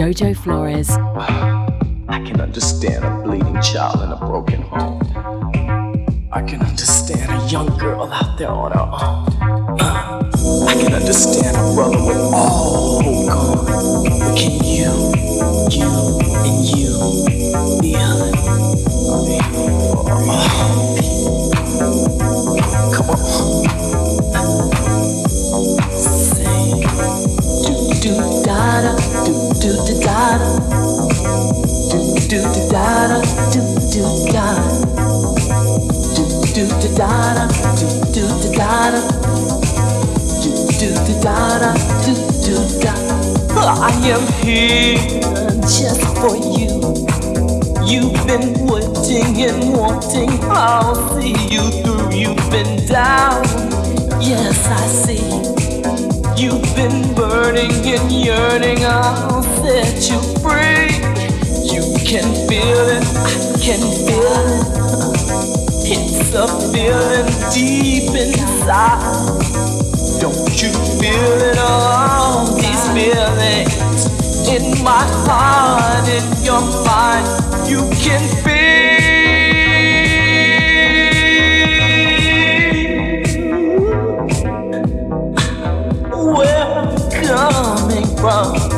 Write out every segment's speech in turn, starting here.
Jojo Flores. I can understand a bleeding child in a broken home. I can understand a young girl out there on her own. I can understand a brother with all hope gone. But can you, you, and you it? Oh. I am here just for you. You've been waiting and wanting. I'll see you through. You've been down. Yes, I see. You've been burning and yearning. I'll set you free. You can feel it. I can feel it. It's a feeling deep inside. Don't you feel it all? These feelings in my heart, in your mind, you can feel where I'm coming from.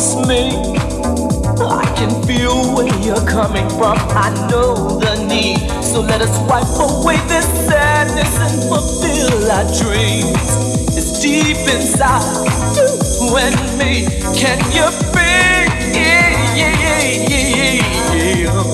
Me. I can feel where you're coming from. I know the need. So let us wipe away this sadness and fulfill our dreams. It's deep inside you and me. Can you feel? Yeah, yeah, yeah, yeah, yeah.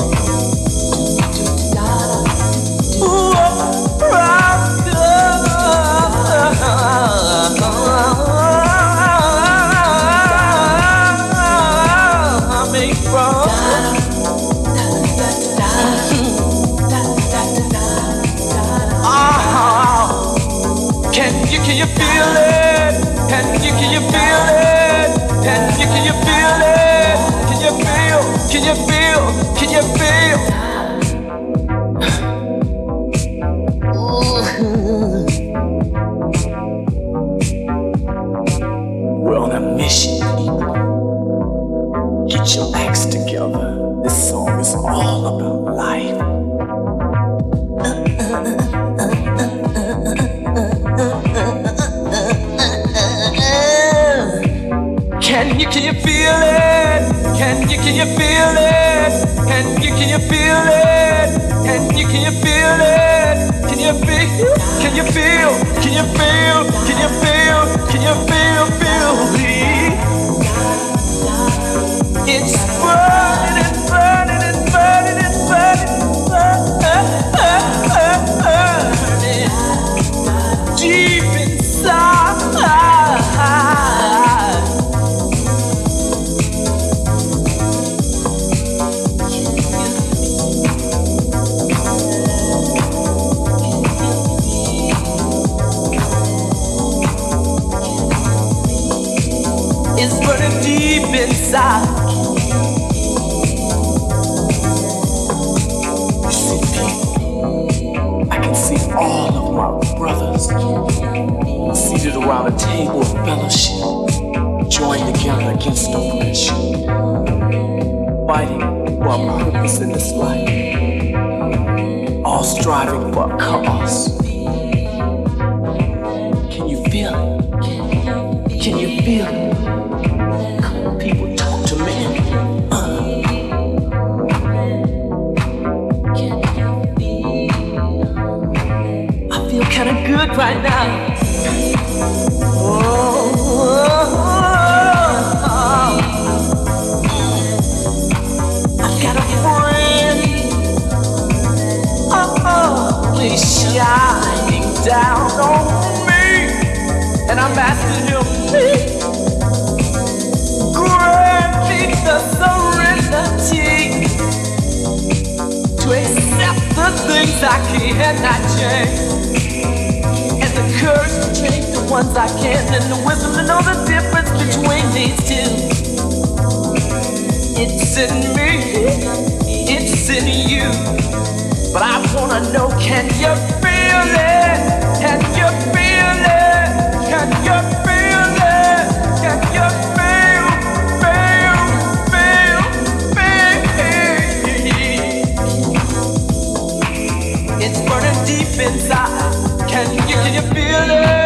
You feel it? Can you can you feel it? Can you can you feel it? Can you feel? Can you feel? Can you feel? Can you feel it? Can you can you feel it? Can you can you feel it? Can you can you feel it? Can you feel? Can you feel? Can you feel? Can you feel? Can you feel? Feel me? It's burning inside. You see, I can see all of my brothers seated around a table of fellowship, joined together against oppression, fighting for a purpose in this life, all striving for a cause. Can you feel it? Can you feel it? Right now. Oh, I've got a friend. Oh, he's shining down on me, and I'm asking him, please grant me the serenity to accept the things I cannot change take the ones I can and the wisdom to know the difference between these two. It's in me, it's in you. But I wanna know, can you feel it? Can you feel it? Can you feel it? Can you feel, feel, feel, feel? It's burning deep inside. Can you, can you feel it?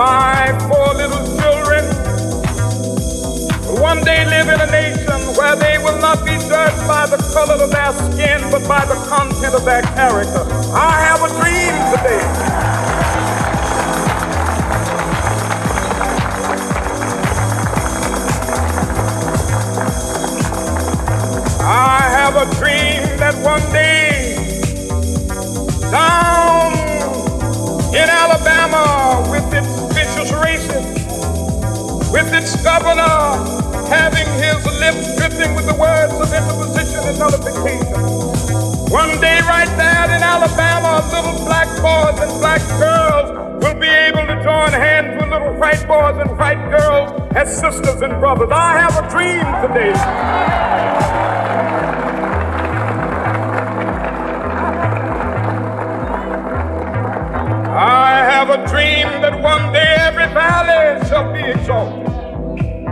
my four little children one day live in a nation where they will not be judged by the color of their skin, but by the content of their character. I have a dream today. I have a dream that one day with its governor having his lips dripping with the words of interposition and nullification. One day, right there in Alabama, little black boys and black girls will be able to join hands with little white boys and white girls as sisters and brothers. I have a dream today. I have a dream that one day every valley shall be exalted.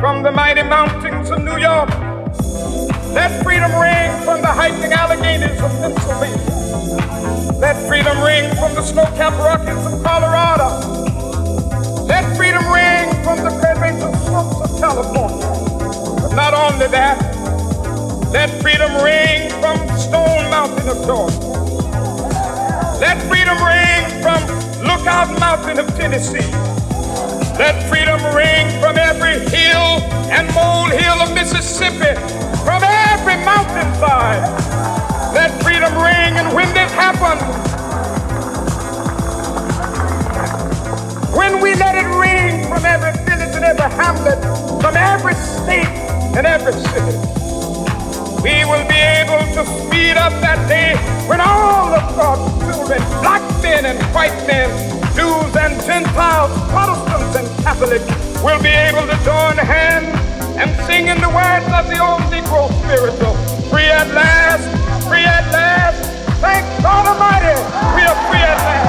from the mighty mountains of New York. Let freedom ring from the hiking Alleghenies of Pennsylvania. Let freedom ring from the snow-capped Rockies of Colorado. Let freedom ring from the Caribbean slopes of California. But not only that, let freedom ring from Stone Mountain of Georgia. Let freedom ring from Lookout Mountain of Tennessee. Let freedom ring from every hill and molehill of Mississippi, from every mountainside. Let freedom ring, and when this happens, when we let it ring from every village and every hamlet, from every state and every city, we will be able to speed up that day when all of God's children, black men and white men, Jews and Gentiles, Protestants and Catholics, will be able to join hands and sing in the words of the old Negro spiritual. Free at last, free at last. Thank God Almighty, we are free at last.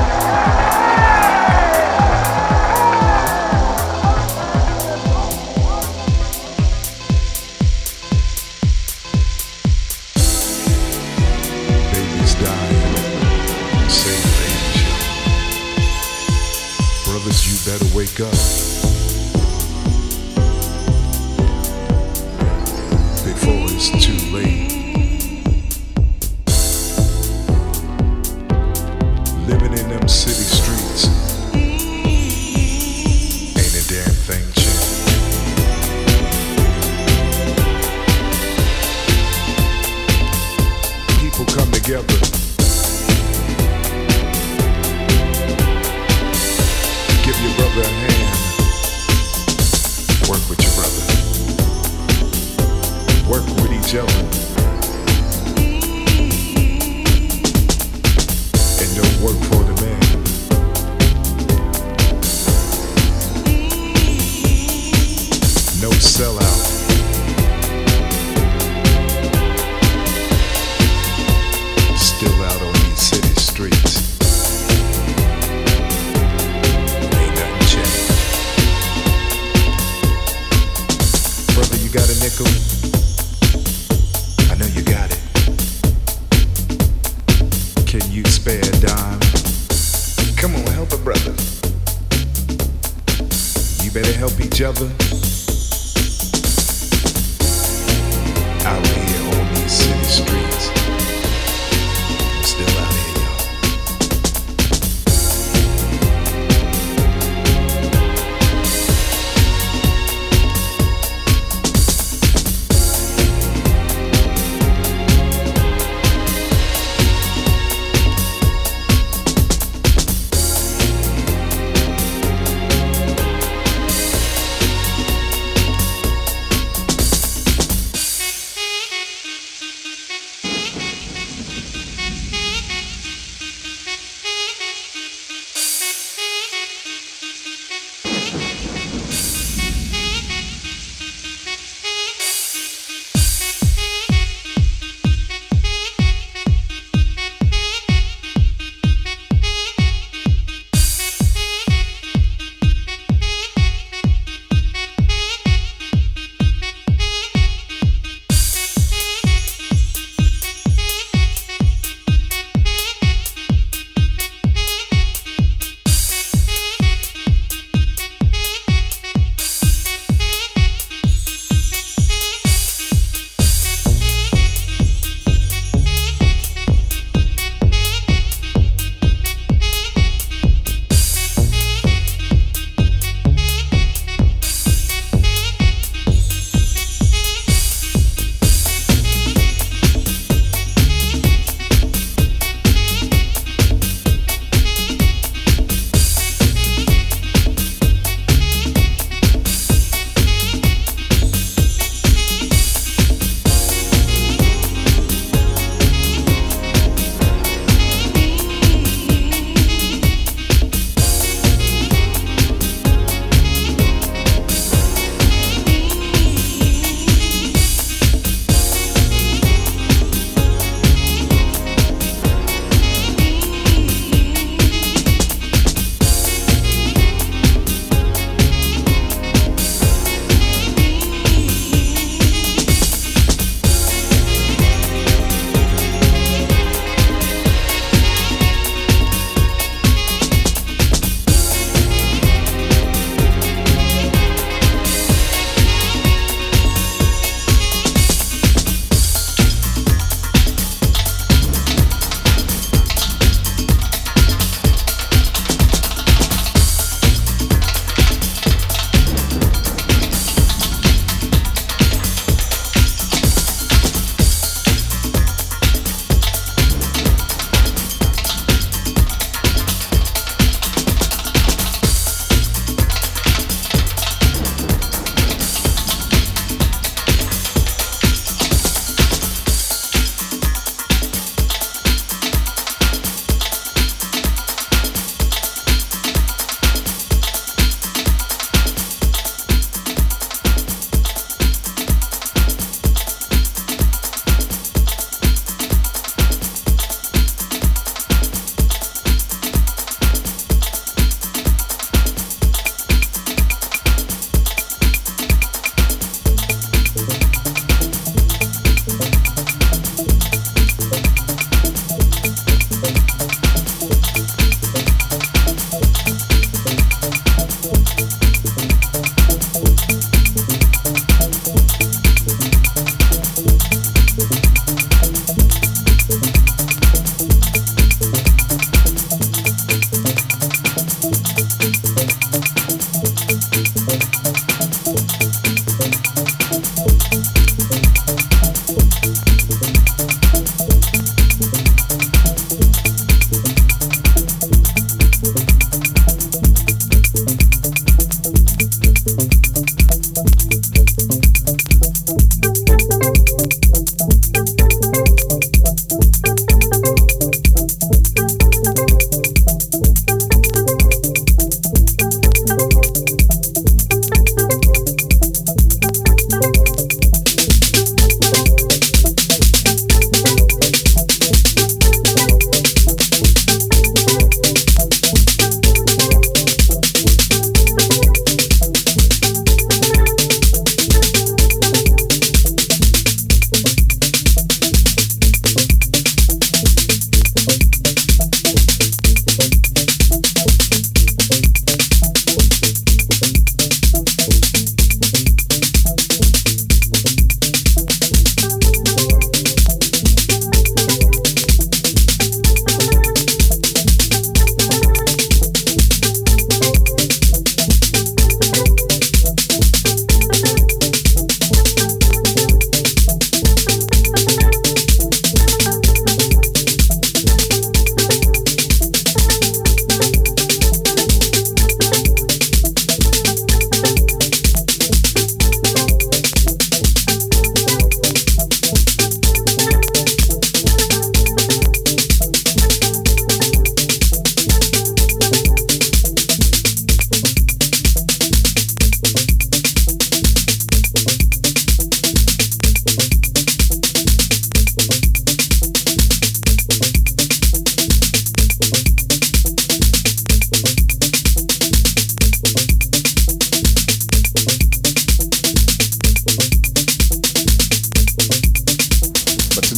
Wake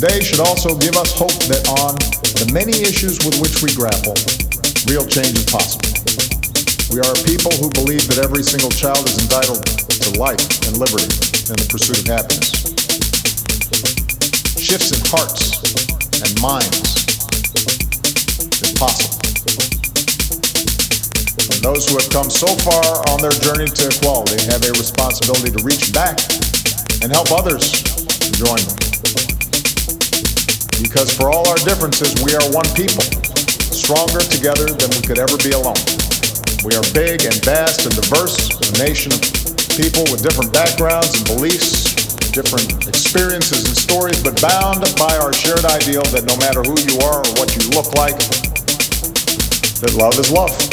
Today should also give us hope that on the many issues with which we grapple, real change is possible. We are a people who believe that every single child is entitled to life and liberty and the pursuit of happiness. Shifts in hearts and minds is possible. And those who have come so far on their journey to equality have a responsibility to reach back and help others join them. Because for all our differences, we are one people, stronger together than we could ever be alone. We are big and vast and diverse, a nation of people with different backgrounds and beliefs, different experiences and stories, but bound by our shared ideal that no matter who you are or what you look like, that love is love.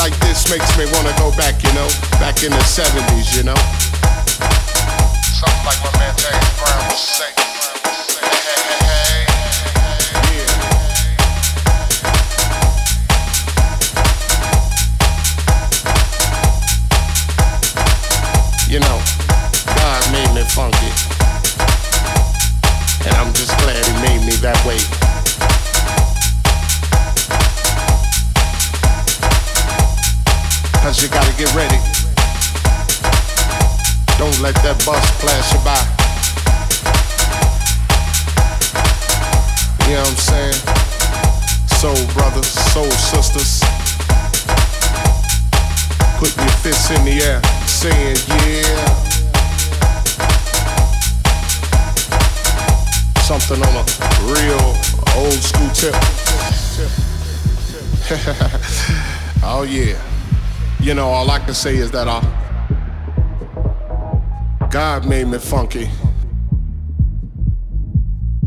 Like this makes me wanna go back, you know, back in the 70s, you know. Something like my man James Brown would say. You know, God made me funky. And I'm just glad he made me that way. Cause you gotta get ready. Don't let that bus pass you by. You know what I'm saying? Soul brothers, soul sisters. Putting your fists in the air, saying yeah. Something on a real old school tip. oh yeah. You know, all I can say is that uh, God made me funky.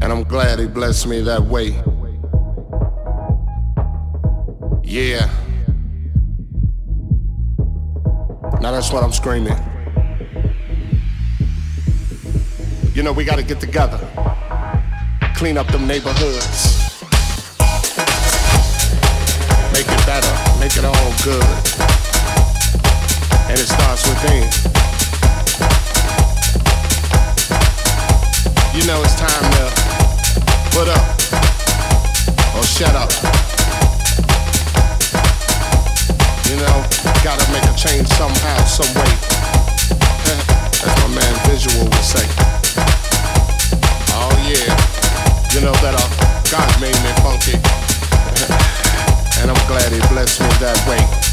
And I'm glad He blessed me that way. Yeah. Now that's what I'm screaming. You know, we gotta get together, clean up them neighborhoods, make it better, make it all good and it starts within. You know it's time to put up or shut up. You know, gotta make a change somehow, some way. As my man Visual would say. Oh yeah, you know that uh, God made me funky. and I'm glad he blessed me that way.